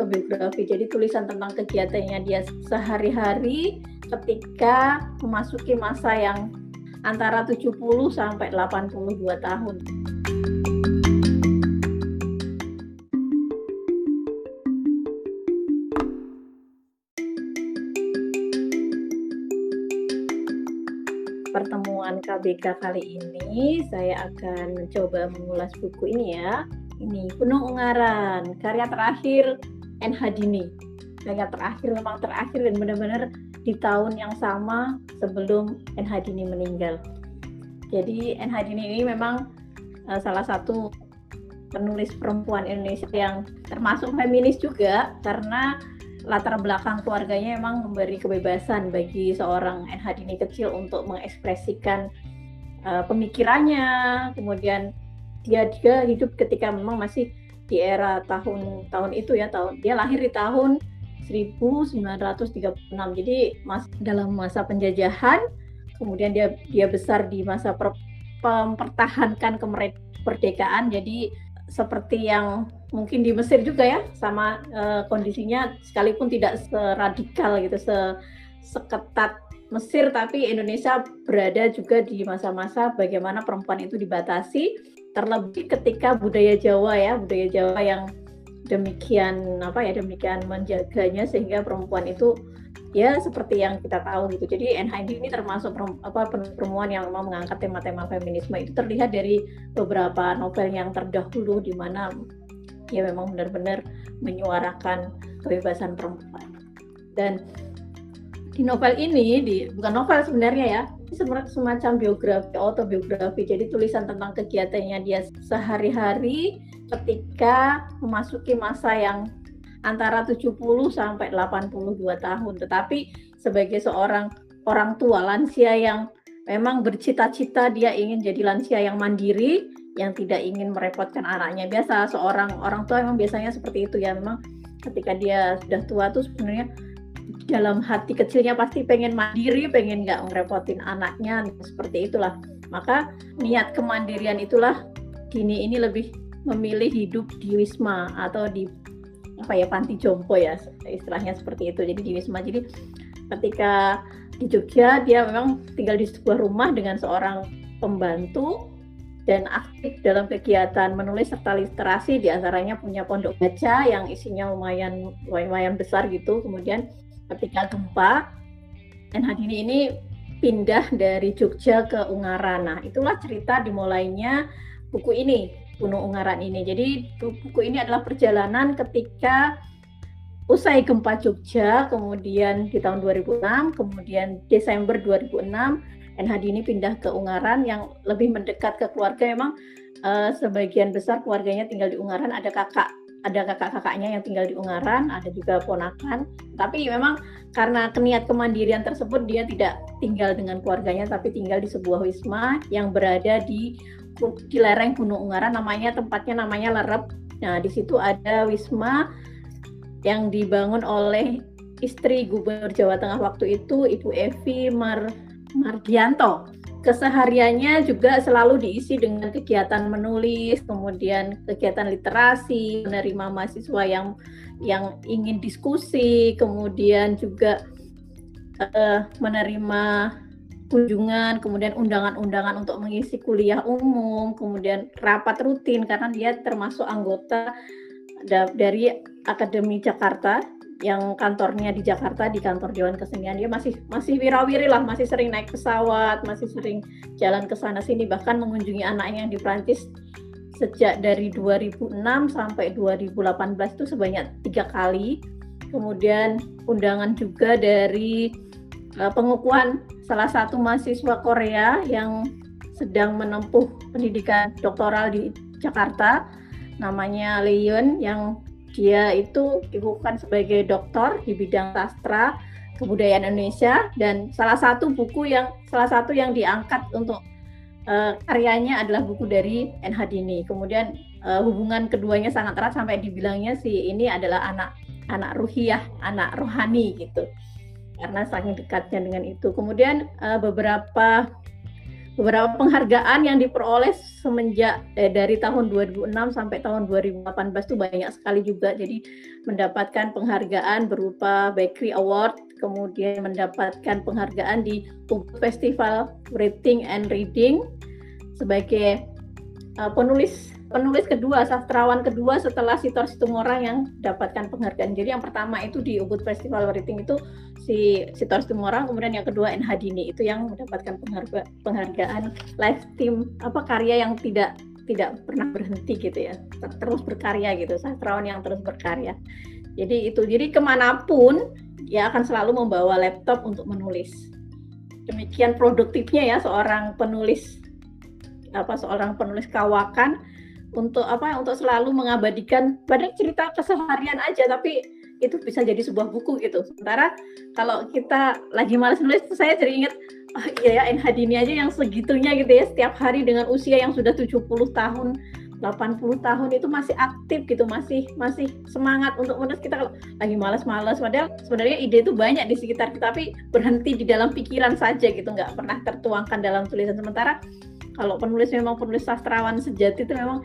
autobiografi. Jadi tulisan tentang kegiatannya dia sehari-hari ketika memasuki masa yang antara 70 sampai 82 tahun. pertemuan KBK kali ini saya akan mencoba mengulas buku ini ya. Ini Gunung Ungaran, karya terakhir NH Dini. Karya terakhir memang terakhir dan benar-benar di tahun yang sama sebelum NH Dini meninggal. Jadi NH ini memang uh, salah satu penulis perempuan Indonesia yang termasuk feminis juga karena latar belakang keluarganya emang memberi kebebasan bagi seorang NH Dini kecil untuk mengekspresikan uh, pemikirannya, kemudian dia juga hidup ketika memang masih di era tahun-tahun itu ya tahun dia lahir di tahun 1936 jadi mas dalam masa penjajahan kemudian dia dia besar di masa per, mempertahankan kemerdekaan jadi seperti yang mungkin di Mesir juga ya sama uh, kondisinya sekalipun tidak seradikal gitu se seketat Mesir tapi Indonesia berada juga di masa-masa bagaimana perempuan itu dibatasi terlebih ketika budaya Jawa ya budaya Jawa yang demikian apa ya demikian menjaganya sehingga perempuan itu ya seperti yang kita tahu gitu. Jadi NHD ini termasuk apa perempuan yang memang mengangkat tema-tema feminisme itu terlihat dari beberapa novel yang terdahulu di mana ya memang benar-benar menyuarakan kebebasan perempuan. Dan di novel ini di bukan novel sebenarnya ya, semacam biografi autobiografi. Jadi tulisan tentang kegiatannya dia sehari-hari ketika memasuki masa yang antara 70 sampai 82 tahun. Tetapi sebagai seorang orang tua lansia yang memang bercita-cita dia ingin jadi lansia yang mandiri, yang tidak ingin merepotkan anaknya. Biasa seorang orang tua memang biasanya seperti itu ya. Memang ketika dia sudah tua tuh sebenarnya dalam hati kecilnya pasti pengen mandiri, pengen nggak ngerepotin anaknya, seperti itulah. Maka niat kemandirian itulah kini ini lebih memilih hidup di wisma atau di apa ya panti jompo ya istilahnya seperti itu. Jadi di wisma. Jadi ketika di Jogja dia memang tinggal di sebuah rumah dengan seorang pembantu dan aktif dalam kegiatan menulis serta literasi di antaranya punya pondok baca yang isinya lumayan lumayan besar gitu. Kemudian ketika gempa dan ini pindah dari Jogja ke Ungaran nah itulah cerita dimulainya buku ini Gunung Ungaran ini. Jadi buku ini adalah perjalanan ketika usai gempa Jogja, kemudian di tahun 2006, kemudian Desember 2006, NHD ini pindah ke Ungaran yang lebih mendekat ke keluarga. Memang uh, sebagian besar keluarganya tinggal di Ungaran, ada kakak ada kakak-kakaknya yang tinggal di Ungaran, ada juga ponakan. Tapi memang karena keniat kemandirian tersebut dia tidak tinggal dengan keluarganya tapi tinggal di sebuah wisma yang berada di di lereng Gunung Ungaran namanya tempatnya namanya Lerep. Nah, di situ ada wisma yang dibangun oleh istri Gubernur Jawa Tengah waktu itu Ibu Evi Mar Margianto. Kesehariannya juga selalu diisi dengan kegiatan menulis, kemudian kegiatan literasi, menerima mahasiswa yang yang ingin diskusi, kemudian juga uh, menerima kunjungan, kemudian undangan-undangan untuk mengisi kuliah umum, kemudian rapat rutin karena dia termasuk anggota dari Akademi Jakarta yang kantornya di Jakarta di kantor Dewan Kesenian dia masih masih wirawiri lah masih sering naik pesawat masih sering jalan ke sana sini bahkan mengunjungi anaknya yang di Prancis sejak dari 2006 sampai 2018 itu sebanyak tiga kali. Kemudian undangan juga dari uh, pengukuhan salah satu mahasiswa Korea yang sedang menempuh pendidikan doktoral di Jakarta namanya Leon yang dia itu dikukuhkan sebagai doktor di bidang sastra kebudayaan Indonesia dan salah satu buku yang salah satu yang diangkat untuk uh, karyanya adalah buku dari NH Dini. Kemudian uh, hubungan keduanya sangat erat sampai dibilangnya si ini adalah anak anak ruhiyah, anak rohani gitu karena saking dekatnya dengan itu. Kemudian uh, beberapa beberapa penghargaan yang diperoleh semenjak eh, dari tahun 2006 sampai tahun 2018 itu banyak sekali juga. Jadi mendapatkan penghargaan berupa Bakery Award, kemudian mendapatkan penghargaan di Festival Writing and Reading sebagai uh, penulis penulis kedua, sastrawan kedua setelah Sitor Situmorang yang dapatkan penghargaan. Jadi yang pertama itu di Ubud Festival Writing itu si Sitor Situmorang, kemudian yang kedua N Hadini itu yang mendapatkan pengharga, penghargaan team apa karya yang tidak tidak pernah berhenti gitu ya, terus berkarya gitu, sastrawan yang terus berkarya. Jadi itu, jadi ke mana pun ya akan selalu membawa laptop untuk menulis. Demikian produktifnya ya seorang penulis apa seorang penulis kawakan untuk apa untuk selalu mengabadikan padahal cerita keseharian aja tapi itu bisa jadi sebuah buku gitu. Sementara kalau kita lagi malas nulis, saya jadi ingat, oh iya ya NHD ini aja yang segitunya gitu ya, setiap hari dengan usia yang sudah 70 tahun, 80 tahun itu masih aktif gitu, masih masih semangat untuk menulis kita kalau lagi malas-malas. Padahal sebenarnya ide itu banyak di sekitar kita, tapi berhenti di dalam pikiran saja gitu, nggak pernah tertuangkan dalam tulisan. Sementara kalau penulis memang penulis sastrawan sejati itu memang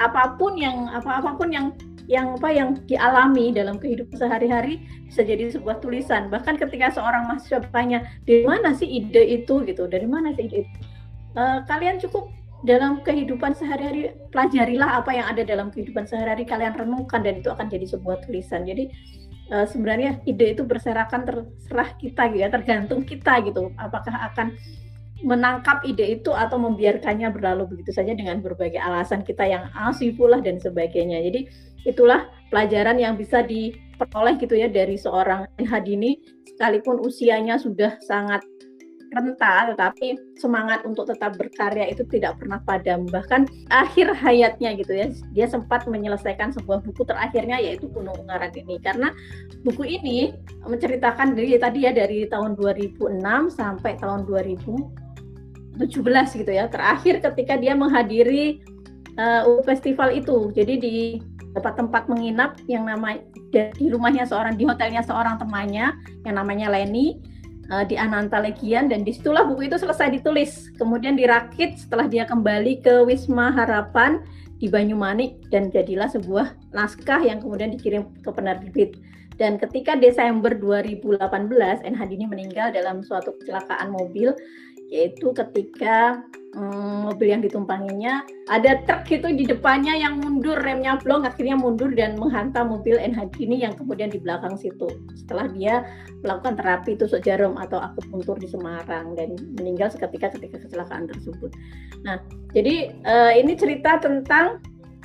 apa pun yang apa apa pun yang yang apa yang dialami dalam kehidupan sehari-hari bisa jadi sebuah tulisan. Bahkan ketika seorang mahasiswa bertanya, dari mana sih ide itu gitu? Dari mana sih ide itu? Uh, kalian cukup dalam kehidupan sehari-hari pelajarilah apa yang ada dalam kehidupan sehari-hari kalian renungkan dan itu akan jadi sebuah tulisan. Jadi uh, sebenarnya ide itu berserakan terserah kita gitu ya, tergantung kita gitu. Apakah akan menangkap ide itu atau membiarkannya berlalu begitu saja dengan berbagai alasan kita yang pula dan sebagainya. Jadi itulah pelajaran yang bisa diperoleh gitu ya dari seorang Hadini sekalipun usianya sudah sangat renta tetapi semangat untuk tetap berkarya itu tidak pernah padam. Bahkan akhir hayatnya gitu ya dia sempat menyelesaikan sebuah buku terakhirnya yaitu Gunung Ungaran ini. Karena buku ini menceritakan dari tadi ya dari tahun 2006 sampai tahun 2000 17 gitu ya. Terakhir ketika dia menghadiri uh, festival itu. Jadi di tempat-tempat menginap yang nama di rumahnya seorang di hotelnya seorang temannya yang namanya Leni uh, di Ananta Legian. Dan di situlah buku itu selesai ditulis. Kemudian dirakit setelah dia kembali ke Wisma Harapan di Banyumanik. Dan jadilah sebuah naskah yang kemudian dikirim ke penerbit. Dan ketika Desember 2018 NHD ini meninggal dalam suatu kecelakaan mobil yaitu ketika um, mobil yang ditumpanginya ada truk itu di depannya yang mundur remnya blong akhirnya mundur dan menghantam mobil NHD ini yang kemudian di belakang situ setelah dia melakukan terapi tusuk jarum atau akupuntur di Semarang dan meninggal seketika ketika kecelakaan tersebut. Nah jadi uh, ini cerita tentang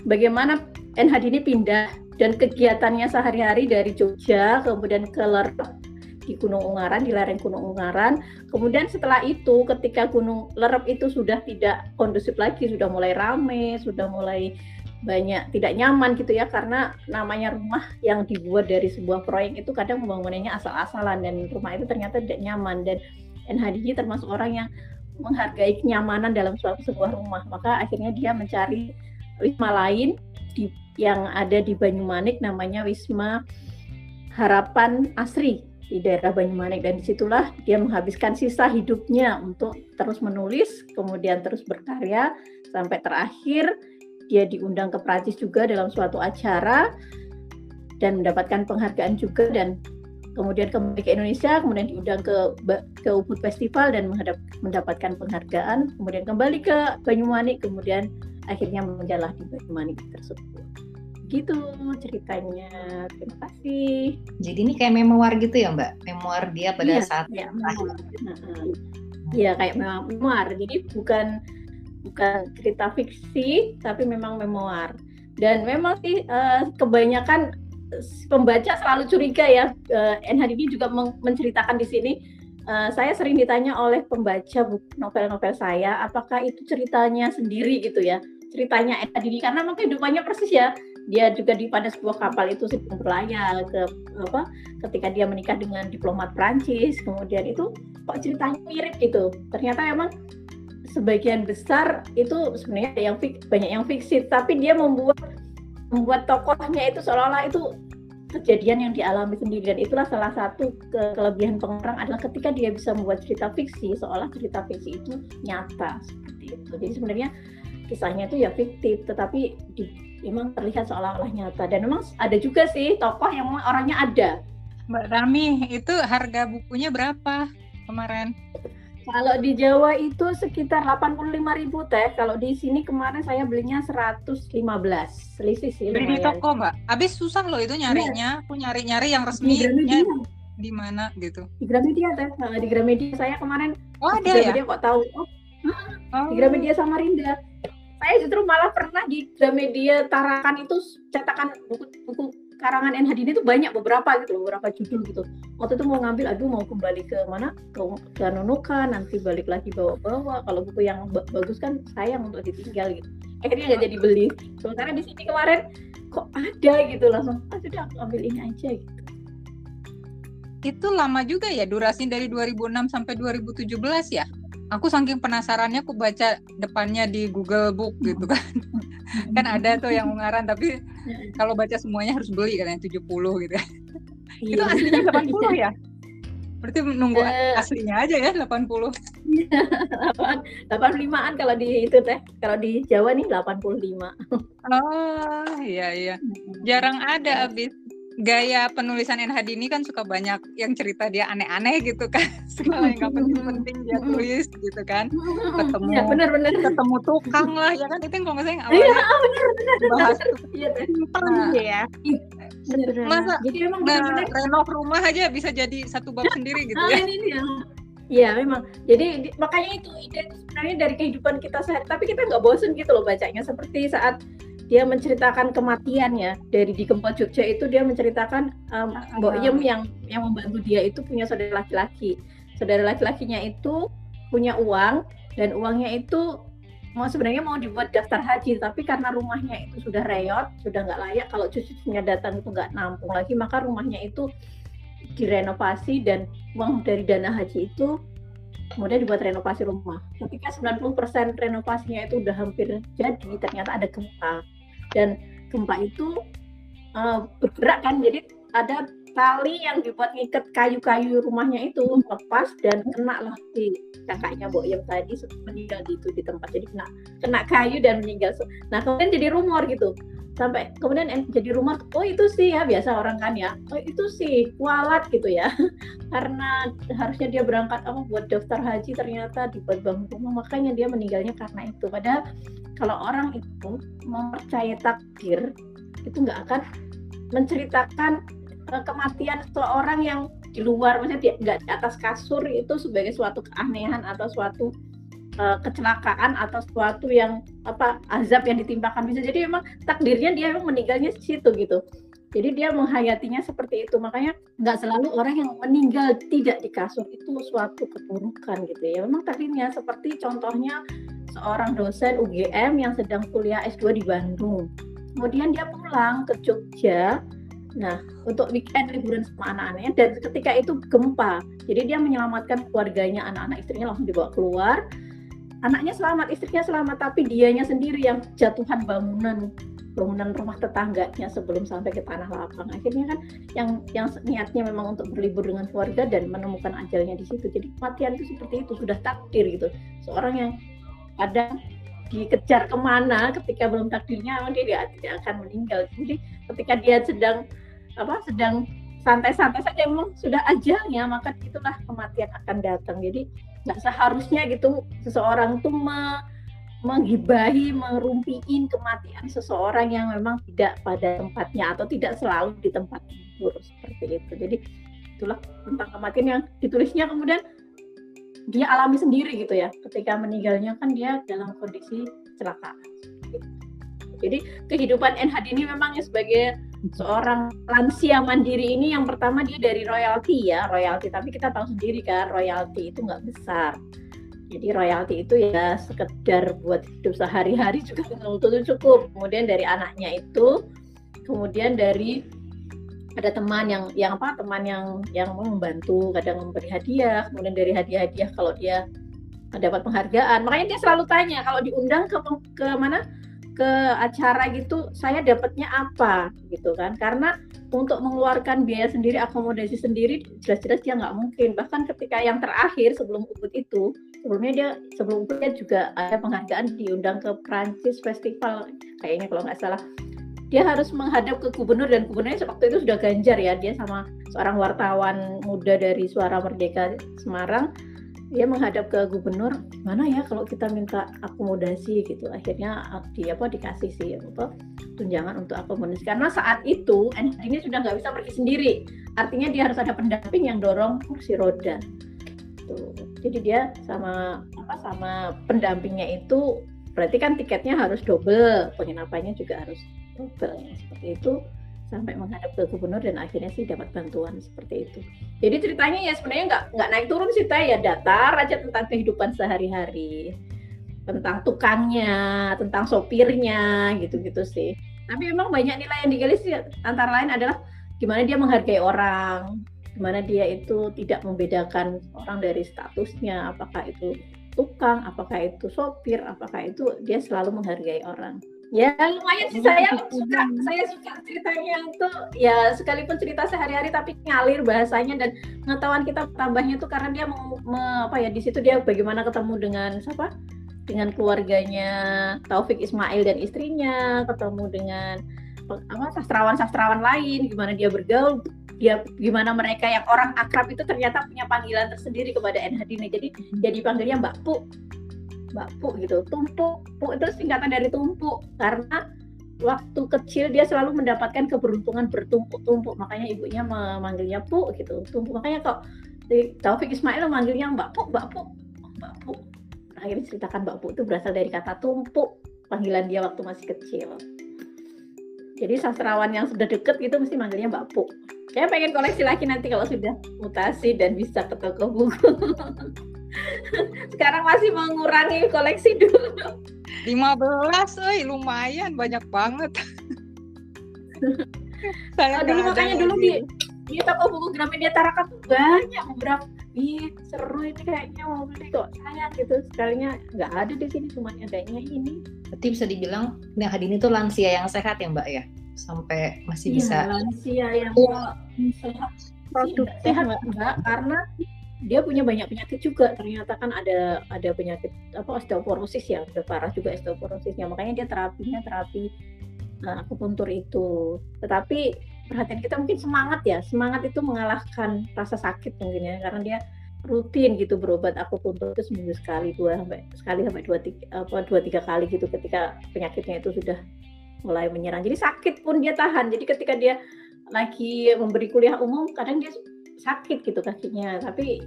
bagaimana NHD ini pindah dan kegiatannya sehari-hari dari Jogja kemudian ke Lerep di Gunung Ungaran, di lereng Gunung Ungaran. Kemudian setelah itu ketika Gunung Lerep itu sudah tidak kondusif lagi, sudah mulai rame, sudah mulai banyak tidak nyaman gitu ya karena namanya rumah yang dibuat dari sebuah proyek itu kadang pembangunannya asal-asalan dan rumah itu ternyata tidak nyaman. Dan NHDG termasuk orang yang menghargai kenyamanan dalam suatu sebuah rumah. Maka akhirnya dia mencari wisma lain di, yang ada di Banyumanik namanya Wisma Harapan Asri di daerah Banyumanik. Dan di situlah dia menghabiskan sisa hidupnya untuk terus menulis, kemudian terus berkarya sampai terakhir dia diundang ke Prancis juga dalam suatu acara dan mendapatkan penghargaan juga. Dan kemudian kembali ke Indonesia, kemudian diundang ke ke Ubud Festival dan mendapatkan penghargaan, kemudian kembali ke Banyumanik, kemudian akhirnya menjalah di Banyumanik tersebut gitu ceritanya. Terima kasih. Jadi ini kayak memoir gitu ya Mbak? Memoir dia pada iya, saat iya, Iya kayak memang memoir. Jadi bukan bukan cerita fiksi tapi memang memoir. Dan memang sih uh, kebanyakan pembaca selalu curiga ya. Uh, eh, NHD ini juga menceritakan di sini Uh, saya sering ditanya oleh pembaca novel-novel saya, apakah itu ceritanya sendiri gitu ya, ceritanya Edi karena mungkin kehidupannya persis ya dia juga di pada sebuah kapal itu sedang berlayar ke apa ketika dia menikah dengan diplomat Prancis kemudian itu kok ceritanya mirip gitu. Ternyata memang sebagian besar itu sebenarnya yang fik, banyak yang fiksi. Tapi dia membuat membuat tokohnya itu seolah-olah itu kejadian yang dialami sendiri. Dan itulah salah satu ke kelebihan pengarang adalah ketika dia bisa membuat cerita fiksi seolah cerita fiksi itu nyata seperti itu. Jadi sebenarnya kisahnya itu ya fiktif tetapi di, memang terlihat seolah-olah nyata dan memang ada juga sih tokoh yang memang orangnya ada Mbak Rami itu harga bukunya berapa kemarin kalau di Jawa itu sekitar 85.000 teh. Kalau di sini kemarin saya belinya 115. Selisih sih Beli di toko, Mbak. Habis susah loh itu nyarinya. Aku nyari-nyari yang resmi di mana gitu. Di Gramedia teh. Nah, di Gramedia saya kemarin Oh, ada di Gramedia ya? kok tahu. Oh, oh. Di Gramedia Samarinda. Saya justru malah pernah di Gramedia Tarakan itu cetakan buku-buku karangan NHD ini tuh banyak beberapa gitu beberapa judul gitu. Waktu itu mau ngambil aduh mau kembali ke mana? Ke, ke Nonoka nanti balik lagi bawa-bawa. Kalau buku yang bagus kan sayang untuk ditinggal gitu. Akhirnya nggak jadi beli. Sementara di sini kemarin kok ada gitu langsung ah sudah aku ambil ini aja gitu. Itu lama juga ya durasi dari 2006 sampai 2017 ya aku saking penasarannya aku baca depannya di Google Book gitu kan. Kan ada tuh yang ungaran tapi kalau baca semuanya harus beli katanya 70 gitu kan itu iya. aslinya 80 ya? Berarti menunggu uh, aslinya aja ya 80 85an kalau di itu teh. Kalau di Jawa nih 85 oh iya iya. Jarang ada abis gaya penulisan NHD ini kan suka banyak yang cerita dia aneh-aneh gitu kan segala yang gak penting-penting dia tulis gitu kan ketemu ya, bener, bener. ketemu tukang lah ya kan itu yang kalau nggak salah awalnya ya, bener, bener, bahas iya nah, ya bener, masa jadi emang nah, bener, bener. renov rumah aja bisa jadi satu bab sendiri gitu ya ini ya. Iya memang. Jadi makanya itu ide sebenarnya dari kehidupan kita sehari. Tapi kita nggak bosen gitu loh bacanya. Seperti saat dia menceritakan kematiannya. Dari di Gempol Jogja itu dia menceritakan um, Mbok Yem yang yang membantu dia itu punya saudara laki-laki. Saudara laki-lakinya itu punya uang dan uangnya itu mau sebenarnya mau dibuat daftar haji tapi karena rumahnya itu sudah reyot sudah nggak layak kalau cucunya datang itu nggak nampung lagi maka rumahnya itu direnovasi dan uang dari dana haji itu kemudian dibuat renovasi rumah. Ketika 90% renovasinya itu udah hampir jadi, ternyata ada gempa dan gempa itu uh, bergerak kan jadi ada tali yang dibuat ngikat kayu-kayu rumahnya itu lepas dan kena lah di kakaknya Mbok yang tadi meninggal di itu di tempat. Jadi kena kena kayu dan meninggal. Nah kemudian jadi rumor gitu sampai kemudian jadi rumor oh itu sih ya biasa orang kan ya. Oh itu sih kualat gitu ya. Karena harusnya dia berangkat apa buat daftar haji ternyata dibuat bangun rumah makanya dia meninggalnya karena itu. Padahal kalau orang itu mempercayai takdir itu nggak akan menceritakan uh, kematian seseorang yang di luar maksudnya nggak di atas kasur itu sebagai suatu keanehan atau suatu uh, kecelakaan atau suatu yang apa azab yang ditimpakan bisa jadi memang takdirnya dia memang meninggalnya situ gitu jadi dia menghayatinya seperti itu makanya nggak selalu orang yang meninggal tidak di kasur itu suatu keburukan gitu ya memang takdirnya seperti contohnya seorang dosen UGM yang sedang kuliah S2 di Bandung. Kemudian dia pulang ke Jogja. Nah, untuk weekend liburan sama anak-anaknya dan ketika itu gempa. Jadi dia menyelamatkan keluarganya, anak-anak istrinya langsung dibawa keluar. Anaknya selamat, istrinya selamat, tapi dianya sendiri yang jatuhan bangunan bangunan rumah tetangganya sebelum sampai ke tanah lapang. Akhirnya kan yang yang niatnya memang untuk berlibur dengan keluarga dan menemukan ajalnya di situ. Jadi kematian itu seperti itu sudah takdir gitu. Seorang yang kadang dikejar ke mana ketika belum takdirnya dia tidak, tidak akan meninggal jadi ketika dia sedang apa sedang santai-santai saja memang sudah ajalnya maka itulah kematian akan datang. Jadi nggak seharusnya gitu seseorang itu me, menghibahi merumpiin kematian seseorang yang memang tidak pada tempatnya atau tidak selalu di tempat tidur seperti itu. Jadi itulah tentang kematian yang ditulisnya. Kemudian dia alami sendiri gitu ya. Ketika meninggalnya kan dia dalam kondisi kecelakaan jadi kehidupan NHD ini memang ya sebagai seorang lansia mandiri ini yang pertama dia dari royalti ya royalti tapi kita tahu sendiri kan royalti itu nggak besar. Jadi royalti itu ya sekedar buat hidup sehari-hari juga belum cukup. Kemudian dari anaknya itu kemudian dari ada teman yang yang apa teman yang yang membantu kadang memberi hadiah. Kemudian dari hadiah-hadiah kalau dia dapat penghargaan. Makanya dia selalu tanya kalau diundang ke ke mana ke acara gitu saya dapatnya apa gitu kan karena untuk mengeluarkan biaya sendiri, akomodasi sendiri, jelas-jelas dia nggak mungkin. Bahkan ketika yang terakhir sebelum Ubud itu, sebelumnya dia sebelum Ubud dia juga ada penghargaan diundang ke Prancis Festival, kayaknya kalau nggak salah. Dia harus menghadap ke gubernur dan gubernurnya waktu itu sudah ganjar ya, dia sama seorang wartawan muda dari Suara Merdeka Semarang dia menghadap ke gubernur mana ya kalau kita minta akomodasi gitu? Akhirnya di apa dikasih sih apa tunjangan untuk akomodasi. Karena saat itu ini sudah nggak bisa pergi sendiri. Artinya dia harus ada pendamping yang dorong kursi roda. Tuh jadi dia sama apa sama pendampingnya itu berarti kan tiketnya harus double penginapannya juga harus double seperti itu sampai menghadap ke gubernur dan akhirnya sih dapat bantuan seperti itu. Jadi ceritanya ya sebenarnya nggak nggak naik turun sih ya datar aja tentang kehidupan sehari-hari, tentang tukangnya, tentang sopirnya gitu-gitu sih. Tapi memang banyak nilai yang digali sih antara lain adalah gimana dia menghargai orang, gimana dia itu tidak membedakan orang dari statusnya, apakah itu tukang, apakah itu sopir, apakah itu dia selalu menghargai orang. Ya lumayan sih saya suka saya suka ceritanya itu ya sekalipun cerita sehari-hari tapi ngalir bahasanya dan pengetahuan kita tambahnya tuh karena dia mau me, apa ya di situ dia bagaimana ketemu dengan siapa? Dengan keluarganya Taufik Ismail dan istrinya ketemu dengan apa sastrawan-sastrawan lain gimana dia bergaul dia gimana mereka yang orang akrab itu ternyata punya panggilan tersendiri kepada N Hadini jadi jadi panggilnya Mbak Pu Mbak Pu gitu. Tumpuk, Pu itu singkatan dari tumpuk karena waktu kecil dia selalu mendapatkan keberuntungan bertumpuk-tumpuk. Makanya ibunya memanggilnya Pu gitu. Tumpuk. Makanya kok Taufik Ismail memanggilnya Mbak Pu, Mbak Pu, Mbak Pu. Akhirnya ceritakan Mbak Pu itu berasal dari kata tumpuk, panggilan dia waktu masih kecil. Jadi sastrawan yang sudah deket gitu mesti manggilnya Mbak Pu. Saya pengen koleksi lagi nanti kalau sudah mutasi dan bisa ke toko. Sekarang masih mengurangi koleksi dulu. 15, oi, lumayan banyak banget. Saya oh, dulu makanya dulu di di toko buku Gramedia Tarakan tuh banyak beberapa. Ih, seru ini kayaknya mau beli kok sayang gitu sekalinya nggak ada di sini cuma adanya ini. Berarti bisa dibilang nah ini tuh lansia yang sehat ya mbak ya? Sampai masih iya, bisa. lansia yang oh. sehat. Produktif sehat mbak karena dia punya banyak penyakit juga. Ternyata kan ada ada penyakit apa osteoporosis ya udah parah juga osteoporosisnya. Makanya dia terapinya terapi uh, akupuntur itu. Tetapi perhatian kita mungkin semangat ya. Semangat itu mengalahkan rasa sakit mungkin ya. Karena dia rutin gitu berobat akupuntur itu seminggu sekali dua sampai sekali sampai dua tiga apa dua tiga kali gitu ketika penyakitnya itu sudah mulai menyerang. Jadi sakit pun dia tahan. Jadi ketika dia lagi memberi kuliah umum kadang dia sakit gitu kakinya. Tapi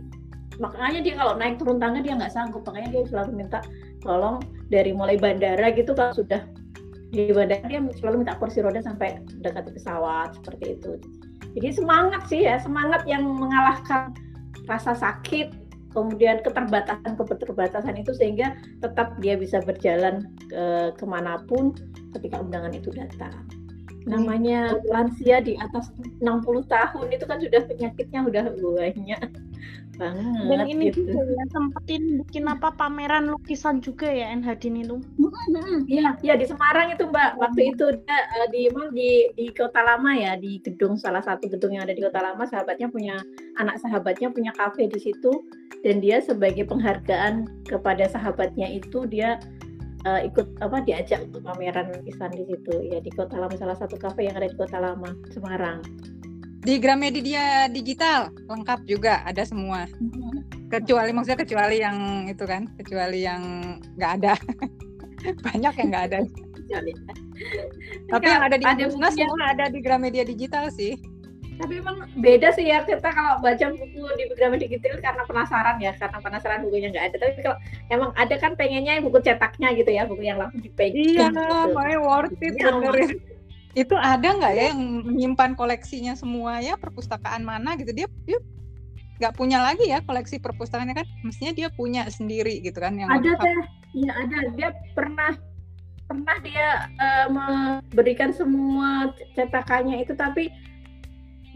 makanya dia kalau naik turun tangga dia nggak sanggup. Makanya dia selalu minta tolong dari mulai bandara gitu kalau sudah di bandara dia selalu minta kursi roda sampai dekat pesawat seperti itu. Jadi semangat sih ya semangat yang mengalahkan rasa sakit kemudian keterbatasan keterbatasan itu sehingga tetap dia bisa berjalan ke ke mana pun ketika undangan itu datang namanya lansia di atas 60 tahun itu kan sudah penyakitnya udah banyak banget dan ini gitu. juga ya sempetin bikin apa pameran lukisan juga ya Enhadin itu iya iya di Semarang itu Mbak. Waktu itu dia uh, di di di Kota Lama ya di gedung salah satu gedung yang ada di Kota Lama sahabatnya punya anak sahabatnya punya kafe di situ. Dan dia sebagai penghargaan kepada sahabatnya itu dia uh, ikut apa diajak untuk pameran lukisan di situ ya di Kota Lama salah satu kafe yang ada di Kota Lama Semarang. Di Gramedia digital lengkap juga ada semua. Kecuali maksudnya kecuali yang itu kan, kecuali yang nggak ada. Banyak yang nggak ada. Tapi yang ada di ada semua ada di Gramedia digital sih tapi emang beda sih ya kita kalau baca buku di beberapa digital karena penasaran ya karena penasaran bukunya nggak ada. Tapi kalau emang ada kan pengennya buku cetaknya gitu ya buku yang langsung dipegang iya gitu. makanya worth it benerin. itu ada nggak ya yang menyimpan koleksinya semua ya perpustakaan mana gitu dia dia nggak punya lagi ya koleksi perpustakaannya kan? Mestinya dia punya sendiri gitu kan yang ada teh iya ada. Dia pernah pernah dia uh, memberikan semua cetakannya itu tapi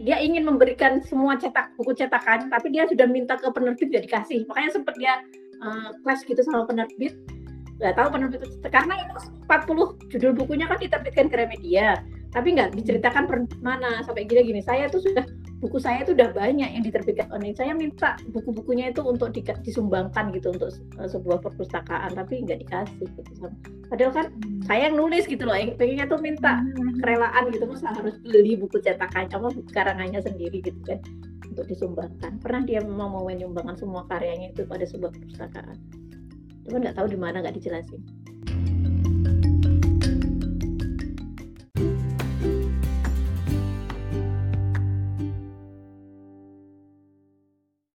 dia ingin memberikan semua cetak buku cetakan tapi dia sudah minta ke penerbit dia dikasih. Makanya sempat dia uh, kelas gitu sama penerbit. Nggak tahu penerbit karena itu 40 judul bukunya kan diterbitkan ke Remedia tapi nggak diceritakan per mana sampai gini gini saya tuh sudah buku saya itu udah banyak yang diterbitkan online. Saya minta buku-bukunya itu untuk di, disumbangkan gitu untuk uh, sebuah perpustakaan tapi nggak dikasih gitu padahal kan hmm. saya yang nulis gitu loh pengennya tuh minta hmm. kerelaan gitu masa harus beli buku cetakan? Sama karangannya sendiri gitu kan untuk disumbangkan. Pernah dia memang mau menyumbangkan semua karyanya itu pada sebuah perpustakaan. Cuma nggak tahu di mana nggak dijelasin